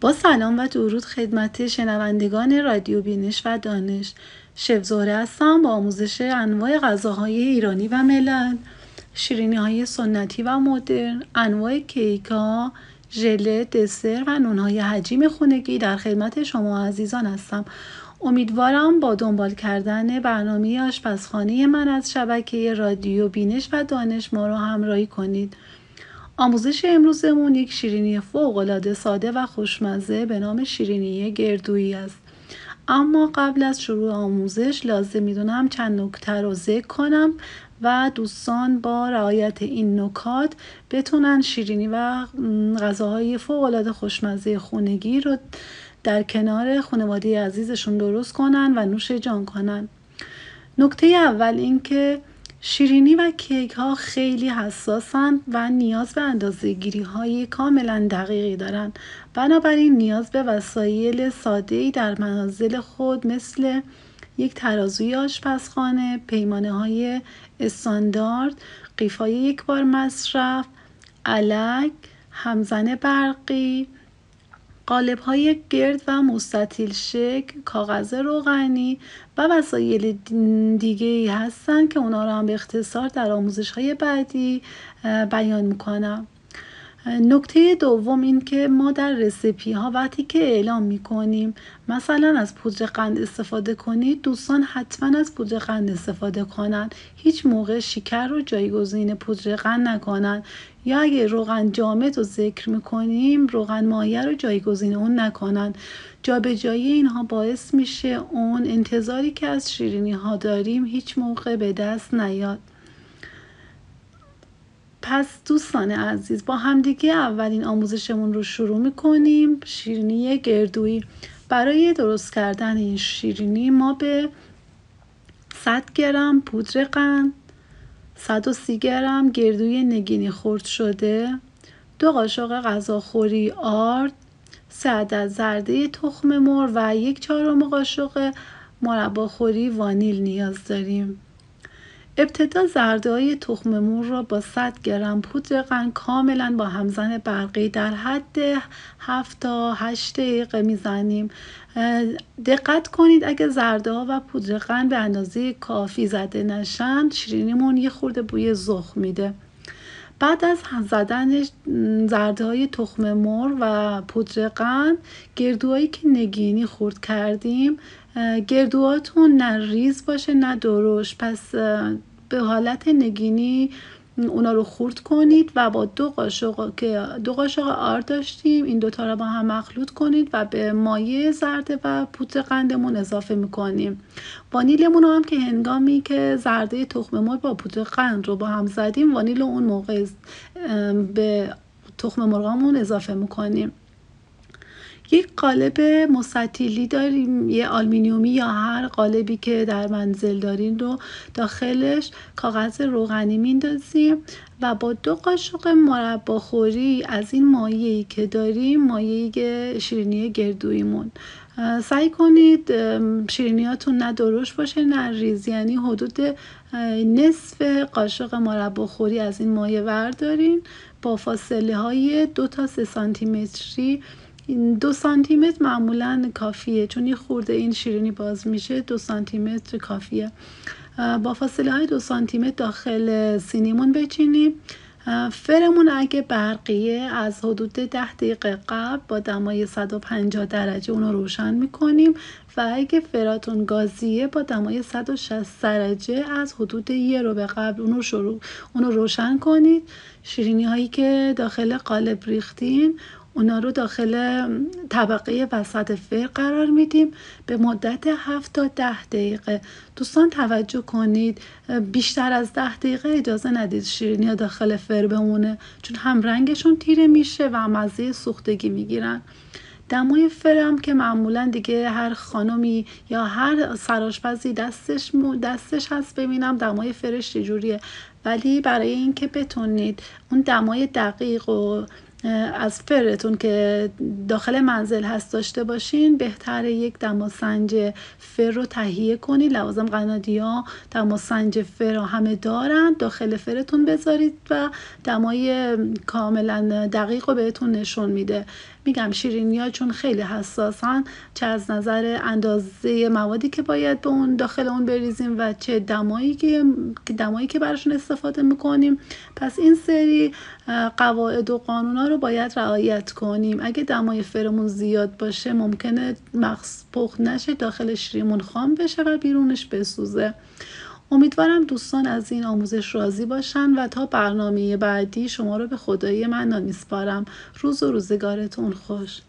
با سلام و درود خدمت شنوندگان رادیو بینش و دانش. شفزوره هستم با آموزش انواع غذاهای ایرانی و ملل. شیرینی های سنتی و مدرن انواع کیک ها ژله دسر و نونهای حجیم خونگی در خدمت شما عزیزان هستم. امیدوارم با دنبال کردن برنامه آشپزخانه من از شبکه رادیو بینش و دانش ما رو همراهی کنید. آموزش امروزمون یک شیرینی فوقالعاده ساده و خوشمزه به نام شیرینی گردویی است. اما قبل از شروع آموزش لازم می‌دونم چند نکته رو ذکر کنم و دوستان با رعایت این نکات بتونن شیرینی و غذاهای فوقالعاده خوشمزه خونگی رو در کنار خانواده عزیزشون درست کنن و نوش جان کنن. نکته اول اینکه شیرینی و کیک ها خیلی حساسن و نیاز به اندازه گیری های کاملا دقیقی دارن. بنابراین نیاز به وسایل ساده در منازل خود مثل یک ترازوی آشپزخانه پیمانه های استاندارد قیفای یک بار مصرف علک همزن برقی قالب های گرد و مستطیل شکل کاغذ روغنی و وسایل دیگه ای هستن که اونا رو هم به اختصار در آموزش های بعدی بیان می‌کنم. نکته دوم این که ما در رسیپی ها وقتی که اعلام می کنیم مثلا از پودر قند استفاده کنید دوستان حتما از پودر قند استفاده کنند. هیچ موقع شکر رو جایگزین پودر قند نکنند. یا اگه روغن جامد رو ذکر می‌کنیم روغن مایه رو جایگزین اون نکنند. جابجایی اینها باعث میشه اون انتظاری که از شیرینی ها داریم هیچ موقع به دست نیاد. پس دوستان عزیز با همدیگه اولین آموزشمون رو شروع می‌کنیم شیرینی گردویی. برای درست کردن این شیرینی ما به 100 گرم پودر قند 130 گرم گردوی نگینی خرد شده دو قاشق غذاخوری آرد سه عدد زرده تخم مر و یک چهارم قاشق مرباخوری وانیل نیاز داریم. ابتدا زرده های تخم مور را با 100 گرم پودر قند کاملا با همزن برقی در حد 7 تا 8 دقیقه می‌زنیم. دقت کنید اگه زرده ها و پودر قند به اندازه کافی زده نشن شیرینیمون یه خورده بوی زخ میده. بعد از زدن زرده های تخم مر و پودر قند گردوهایی که نگینی خورد کردیم. گردوهاتون نه ریز باشه نه درشت. پس به حالت نگینی اونا رو خورد کنید و با دو قاشق که دو قاشق آرد داشتیم این دوتا رو با هم مخلوط کنید و به مایه زرده و پودر قندمون اضافه می‌کنیم. وانیلمون هم که هنگامی که زرده تخم مرغ با پودر قند رو با هم زدیم وانیل اون موقع به تخم مرغامون اضافه می‌کنیم. یک قالب مستطیلی داریم یه آلمینیومی یا هر قالبی که در منزل دارین رو داخلش کاغذ روغنی میندازیم و با دو قاشق مرباخوری از این مایهی که داریم مایه شیرینی گردویمون سعی کنید شیرینیاتون نه درشت باشه نه ریز. یعنی حدود نصف قاشق مرباخوری از این مایه وردارین. با فاصله های دو تا سه سانتی متری دو سانتی متر معمولا کافیه. چون یه خورده این شیرینی باز میشه دو سانتی متر کافیه با فاصله های دو سانتی متر داخل سینیمون بچینیم. فرمون اگه برقیه از حدود ده دقیقه قبل با دمای 150 درجه اونو روشن می‌کنیم و اگه فراتون گازیه با دمای 160 درجه از حدود یه رو به قبل اونو شروع اونو روشن کنید. شیرینی هایی که داخل قالب ریختین اونا رو داخل طبقه وسط فر قرار میدیم. به مدت 7 تا 10 دقیقه. دوستان توجه کنید بیشتر از 10 دقیقه اجازه ندید شیرینی داخل فر بمونه چون هم رنگشون تیره میشه و مزه سوختگی می‌گیرن. دمای فرم که معمولا دیگه هر خانمی یا هر سراشپزی دستش دستش هست ببینم دمای فرش چجوریه. ولی برای اینکه بتونید اون دمای دقیق و از فرتون که داخل منزل هست داشته باشین بهتر یک دماسنج فر رو تهیه کنید لوازم قنادی ها دماسنج فر رو همه دارن. داخل فرتون بذارید و دمای کاملا دقیق رو بهتون نشون میده. میگم شیرینی ها چون خیلی حساسن چه از نظر اندازه موادی که باید به اون داخل اون بریزیم و چه دمایی که دمایی که براشون استفاده می‌کنیم. پس این سری قواعد و قانون ها رو باید رعایت کنیم. اگه دمای فرمون زیاد باشه ممکنه مغز پخت نشه داخل شیرینمون خام بشه و بیرونش بسوزه. امیدوارم دوستان از این آموزش راضی باشن و تا برنامه بعدی شما رو به خدای من نمیسپارم. روز و روزگارتون خوش.